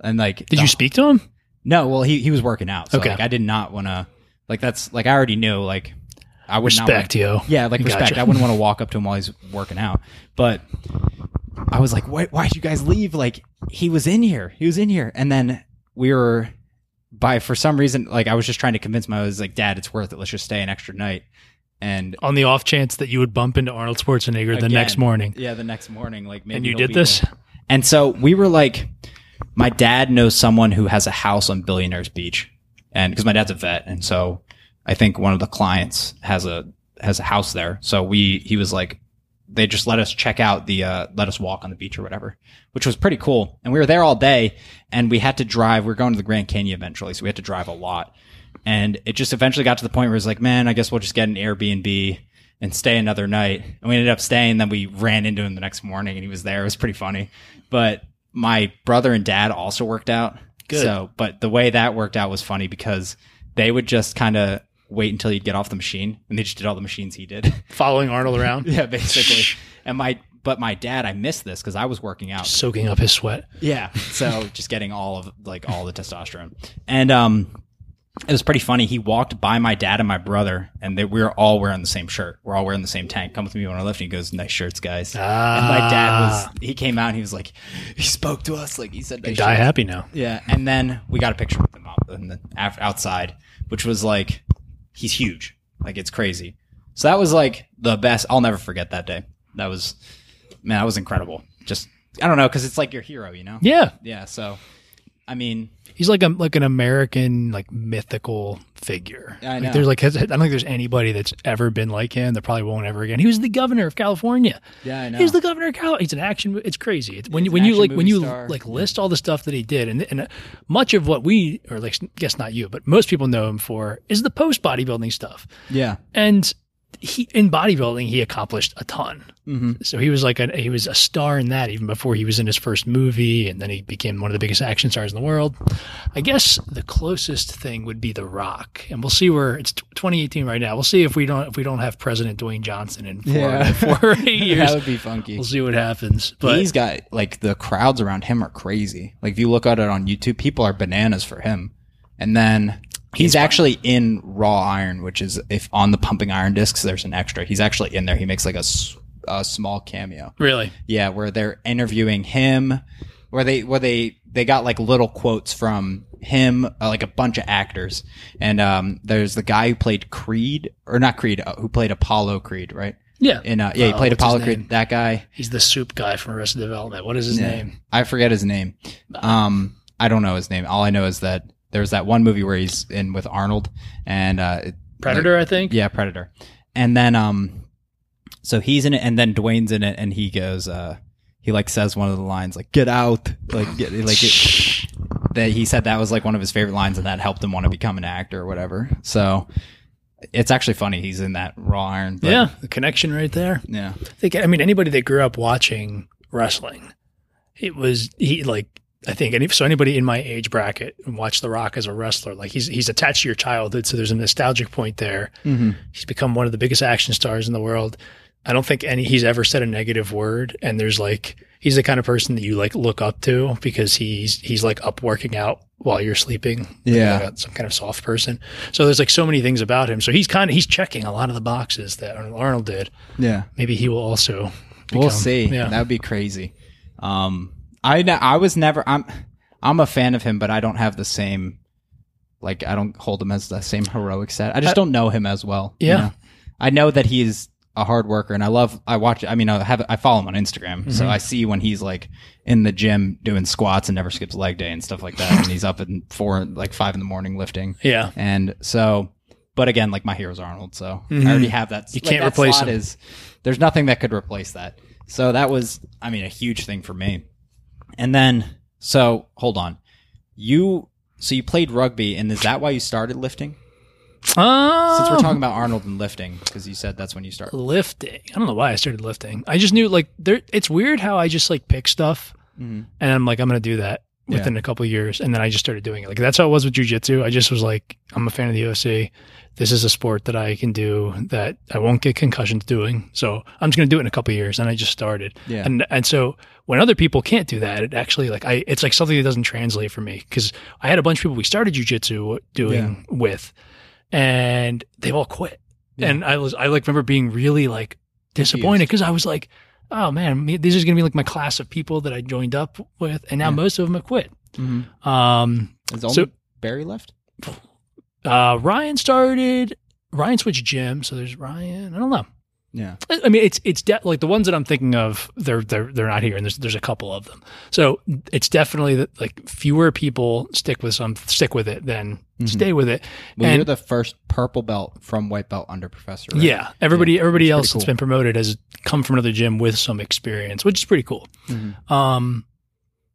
And like, Did the- you speak to him? no, well, he he was working out. So Okay. like, I did not want to. Like that's like I already knew. Like I would not. Respect, yo. Wanna, yeah, like Gotcha. respect. I wouldn't want to walk up to him while he's working out. But I was like, why? Why did you guys leave? Like he was in here. He was in here, and then we were by for some reason. Like I was just trying to convince him. I was like, Dad, it's worth it. Let's just stay an extra night. And On the off chance that you would bump into Arnold Schwarzenegger the next morning. yeah, the next morning, like maybe And you did this? there. And so we were like, my dad knows someone who has a house on Billionaires Beach, and because my dad's a vet, and so I think one of the clients has a has a house there. So we he was like, they just let us check out the uh, let us walk on the beach or whatever, which was pretty cool. And we were there all day, and we had to drive. We are going to the Grand Canyon eventually, so we had to drive a lot. And it just eventually got to the point where it's like, man, I guess we'll just get an Airbnb and stay another night. And we ended up staying. Then we ran into him the next morning, and he was there. It was pretty funny. But my brother and dad also worked out. Good. So, but the way that worked out was funny because they would just kind of wait until he'd get off the machine, and they just did all the machines he did. Following Arnold around, yeah, basically. and my, but my dad, I missed this because I was working out. soaking up his sweat. Yeah. So just getting all of like all the testosterone. And um it was pretty funny. He walked by my dad and my brother, and they, we were all wearing the same shirt. We're all wearing the same tank. Come with me when I left. And he goes, "Nice shirts, guys." Ah. and my dad was. He came out and he was like, he spoke to us like he said, nice die shirts. happy now. Yeah, and then we got a picture with him out in the outside, which was like, he's huge, like it's crazy. So that was like the best. I'll never forget that day. That was, man, that was incredible. Just I don't know, because it's like your hero, you know? Yeah, Yeah. So, I mean, he's like a like an American like mythical figure. I Like, know. there's like I don't think there's anybody that's ever been like him. That probably won't ever again. He was the governor of California. yeah, I know. He's the governor of Cal. He's an action. It's crazy. It's, when you when you like when you star. like list all the stuff that he did, and and much of what we or like guess not you, but most people know him for is the post bodybuilding stuff. yeah. And he in bodybuilding he accomplished a ton. Mm-hmm. So he was like a he was a star in that even before he was in his first movie, and then he became one of the biggest action stars in the world. I guess the closest thing would be The Rock, and we'll see where it's 2018 right now. We'll see if we don't if we don't have President Dwayne Johnson in four, Yeah. four years. that would be funky. We'll see what happens. But he's got like the crowds around him are crazy. Like if you look at it on YouTube, people are bananas for him. And then he's, actually in Raw Iron, which is if on the Pumping Iron discs, there's an extra. He's actually in there. He makes like a, a small cameo. really, Yeah, where they're interviewing him, where they where they they got like little quotes from him, uh, like a bunch of actors, and um, there's the guy who played Creed or not Creed, uh, who played Apollo Creed, right? yeah, In uh, yeah, he Uh, played Apollo? Creed. That guy, he's the soup guy from Arrested Development. What is his Yeah. name? I forget his name. Um, I don't know his name. All I know is that there's that one movie where he's in with Arnold, and uh, Predator, I think. yeah, Predator. And then um so he's in it, and then Dwayne's in it, and he goes, uh, he like says one of the lines like "Get out!" Like get, like it, that he said that was like one of his favorite lines, and that helped him want to become an actor or whatever. So it's actually funny he's in that Raw Iron. but- yeah, the connection right there. yeah, I think I mean anybody that grew up watching wrestling, it was he like I think any so anybody in my age bracket and watched The Rock as a wrestler, like he's he's attached to your childhood, so there's a nostalgic point there. mm-hmm. He's become one of the biggest action stars in the world. I don't think any he's ever said a negative word, and there's like he's the kind of person that you like look up to because he's he's like up working out while you're sleeping. Yeah. like some kind of soft person. So there's like so many things about him. So he's kind of he's checking a lot of the boxes that Arnold did. yeah. Maybe he will also. We'll see. Yeah. That would be crazy. Um, I I was never. I'm I'm a fan of him, but I don't have the same. Like I don't hold him as the same heroic set. I just don't know him as well. you Yeah. know? I know that he's a hard worker, and I love. I watch. I mean, I have. I follow him on Instagram, Mm-hmm. so I see when he's like in the gym doing squats and never skips leg day and stuff like that, and he's up at four, like five in the morning lifting. Yeah. And so, but again, like my hero's Arnold, so Mhm. I already have that. You like, can't that replace him. Is there's nothing that could replace that. So that was, I mean, a huge thing for me. And then, so hold on, you. So you played rugby, and is that why you started lifting? Uh, Since we're talking about Arnold and lifting, because you said that's when you started. lifting. I don't know why I started lifting. I just knew like there. It's weird how I just like pick stuff Mhm. and I'm like I'm gonna do that Yeah. within a couple of years, and then I just started doing it. Like that's how it was with jujitsu. I just was like, I'm a fan of the UFC. This is a sport that I can do that I won't get concussions doing. So I'm just gonna do it in a couple of years, and I just started. Yeah. And and so when other people can't do that, it actually like I it's like something that doesn't translate for me because I had a bunch of people we started jujitsu doing with, and they all quit. Yeah. And I was I like remember being really like disappointed because I was like, oh man, these are gonna be like my class of people that I joined up with, and now Yeah. most of them have quit. Mm-hmm. Um, Is only So- Barry left? uh, Ryan started. Ryan switched gym, so there's Ryan. I don't know. Yeah. I mean, it's it's de- like the ones that I'm thinking of. They're they're they're not here, and there's there's a couple of them. So it's definitely that like fewer people stick with some stick with it than Mhm. stay with it. Well, And- you're the first purple belt from white belt under professor. Right? Yeah, everybody everybody else pretty that's cool. been promoted has come from another gym with some experience, which is pretty cool. Mhm. Um,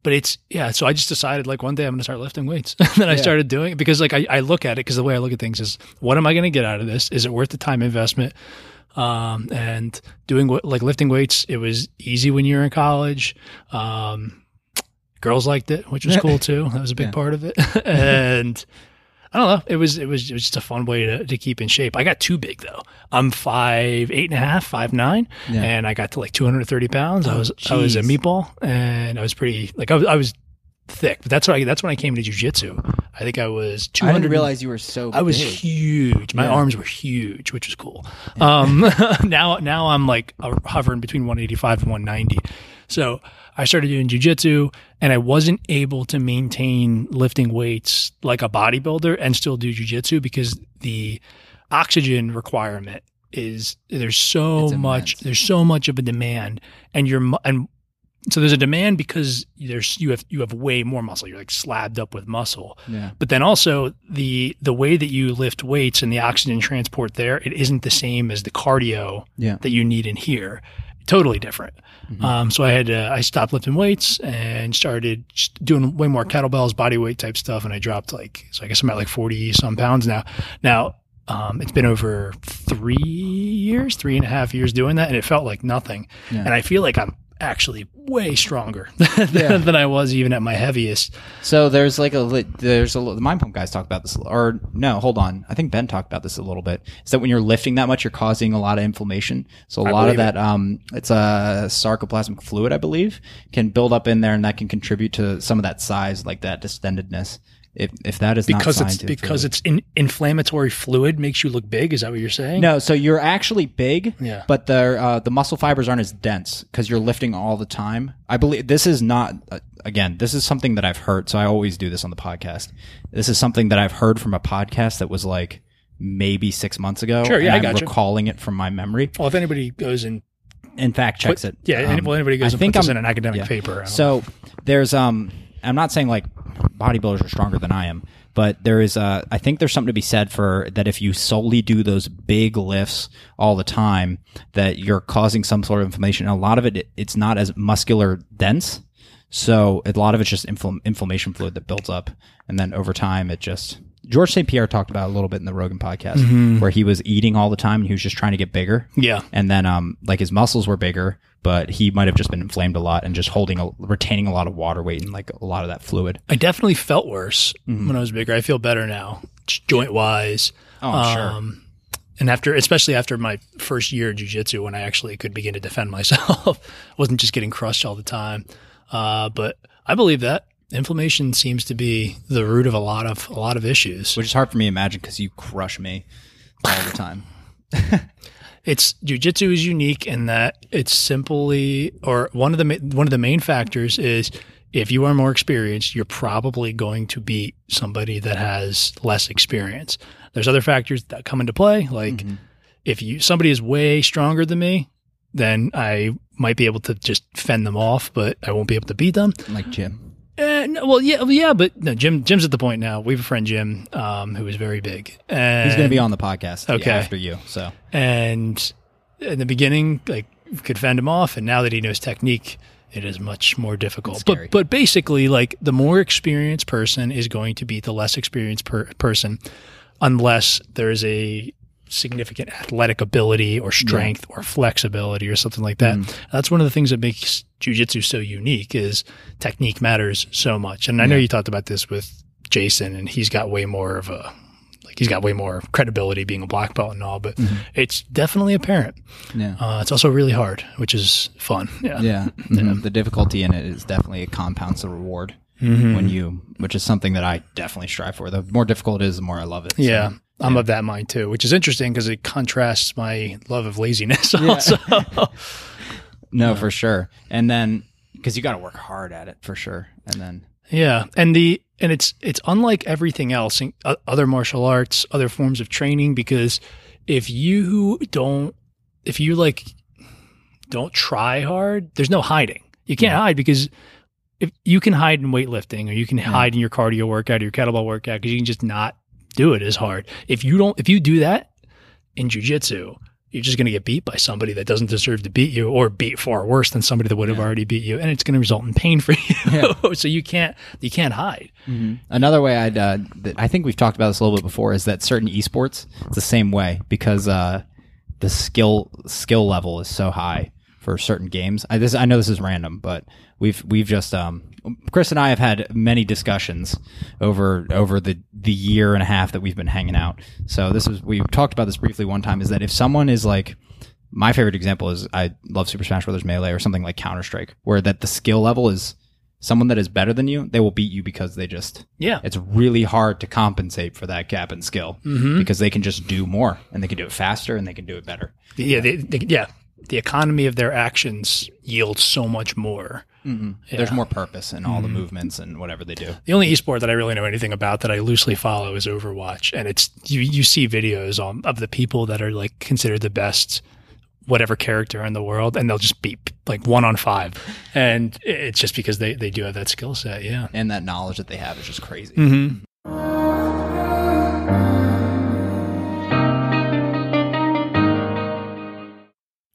but it's yeah. So I just decided like one day I'm going to start lifting weights. and then I started doing it because like I, I look at it because the way I look at things is what am I going to get out of this? Is it worth the time investment? Um, and doing what like lifting weights, it was easy when you were in college. Um, girls liked it, which was cool too. That was a big Yeah. part of it. and I don't know. It was it was it was just a fun way to, to keep in shape. I got too big though. I'm five eight and a half, five nine, Yeah. and I got to like 230 pounds. I Oh, was I was a meatball, and I was pretty like I was I was thick. But that's why that's when I came to jujitsu. I think I was 200. I didn't realize you were so. I was big. huge. My Yeah. arms were huge, which was cool. Um, now, now I'm like hovering between 185 and 190. So I started doing jujitsu, and I wasn't able to maintain lifting weights like a bodybuilder and still do jujitsu because the oxygen requirement is there's so much there's so much of a demand, and you're and so there's a demand because there's you have you have way more muscle. You're like slabbed up with muscle. Yeah. But then also the the way that you lift weights and the oxygen transport there, it isn't the same as the cardio Yeah. that you need in here. Totally different. Mhm. Um, so I had uh, I stopped lifting weights and started doing way more kettlebells, body weight type stuff, and I dropped like so I guess I'm at like forty some pounds now. Now um, it's been over three years, three and a half years doing that, and it felt like nothing. Yeah. And I feel like I'm actually way stronger than, Yeah. than I was even at my heaviest. So there's like a lit- there's a the mind pump guys talk about this or no hold on I think Ben talked about this a little bit is that when you're lifting that much you're causing a lot of inflammation so a I lot of believe it. that um it's a sarcoplasmic fluid I believe can build up in there and that can contribute to some of that size like that distendedness if if that is because it's because it's in, inflammatory fluid makes you look big. Is that what you're saying? no so you're actually big Yeah. but the uh, the muscle fibers aren't as dense because you're lifting all the time. I believe this is not uh, again. This is something that I've heard. So I always do this on the podcast. This is something that I've heard from a podcast that was like maybe six months ago. Sure, yeah, and I I'm gotcha. recalling it from my memory. Well, if anybody goes and In fact, checks put- it. yeah, Um, well, anybody goes I and think puts I'm- in an academic yeah. paper. Know. So there's um I'm not saying like bodybuilders are stronger than I am, But there is, uh, I think there's something to be said for that if you solely do those big lifts all the time, that you're causing some sort of inflammation. And a lot of it, it's not as muscular dense. So a lot of it's just infl- inflammation fluid that builds up. And then over time, it just, George St. Pierre talked about it a little bit in the Rogan podcast where he was eating all the time and he was just trying to get bigger. Yeah. And then, um, like his muscles were bigger, but he might have just been inflamed a lot and just holding, a, retaining a lot of water weight and like a lot of that fluid. I definitely felt worse Mm-hmm. when I was bigger. I feel better now, joint wise. Oh, I'm sure. Um, and after, especially after my first year of jujitsu, when I actually could begin to defend myself, wasn't just getting crushed all the time. Uh, but I believe that inflammation seems to be the root of a lot of a lot of issues. Which is hard for me to imagine because you crush me all the time. It's jujitsu is unique in that it's simply, or one of the one of the main factors is if you are more experienced, you're probably going to beat somebody that has less experience. There's other factors that come into play, like mm-hmm. if you somebody is way stronger than me, then I might be able to just fend them off, but I won't be able to beat them. Like Jim. Uh, no, well, yeah, well, yeah, but no, Jim. Jim's at the point now. We have a friend Jim, um, who is very big. And, He's going to be on the podcast Okay. after you. So and in the beginning, like could fend him off, and now that he knows technique, it is much more difficult. But but basically, like the more experienced person is going to beat the less experienced per- person, unless there is a significant athletic ability or strength or flexibility or something like that. Mm-hmm. That's one of the things that makes jujitsu so unique is technique matters so much. And I know Yeah. you talked about this with Jason, and he's got way more of a like he's got way more credibility being a black belt and all, but it's definitely apparent. yeah. Uh, it's also really hard, which is fun. Yeah. Yeah. Mhm. The difficulty in it is definitely it compounds the reward Mm-hmm. when you, which is something that I definitely strive for. The more difficult it is, the more I love it. So, Yeah. I'm of that mind too, which is interesting because it contrasts my love of laziness also. no, for sure. And then, because you got to work hard at it for sure. And then, yeah. And the, and it's, it's unlike everything else in uh, other martial arts, other forms of training, because if you don't, if you like don't try hard, there's no hiding. You can't hide because if you can hide in weightlifting or you can hide in your cardio workout or your kettlebell workout because you can just not do it as hard. If you don't, if you do that in jujitsu, you're just going to get beat by somebody that doesn't deserve to beat you or beat far worse than somebody that would have already beat you. And it's going to result in pain for you. so you can't, you can't hide. Another way I'd, uh, that I think we've talked about this a little bit before is that certain esports, it's the same way because, uh, the skill, skill level is so high for certain games. I, this, I know this is random, but we've, we've just, um, Chris and I have had many discussions over, over the, the year and a half that we've been hanging out. So this is, we talked about this briefly one time is that if someone is like, my favorite example is I love Super Smash Brothers Melee or something like Counter Strike, where that the skill level is someone that is better than you, they will beat you because they just Yeah. it's really hard to compensate for that gap in skill because they can just do more and they can do it faster and they can do it better. Yeah. The, the, yeah. The economy of their actions yields so much more. Mm-hmm. There's more purpose in all the mm-hmm. movements and whatever they do. The only esport that I really know anything about that I loosely follow is Overwatch, and it's you. You see videos on of the people that are like considered the best whatever character in the world, and they'll just beat like one on five, and it's just because they they do have that skill set. Yeah. And that knowledge that they have is just crazy. Mm-hmm.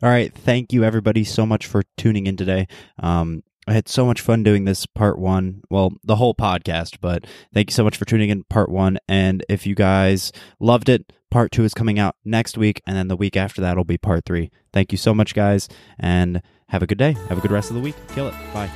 All right. Thank you, everybody, so much for tuning in today. Um, I had so much fun doing this part one. Well, the whole podcast, but thank you so much for tuning in part one. And if you guys loved it, part two is coming out next week. And then the week after that will be part three. Thank you so much, guys. And have a good day. Have a good rest of the week. Kill it. Bye.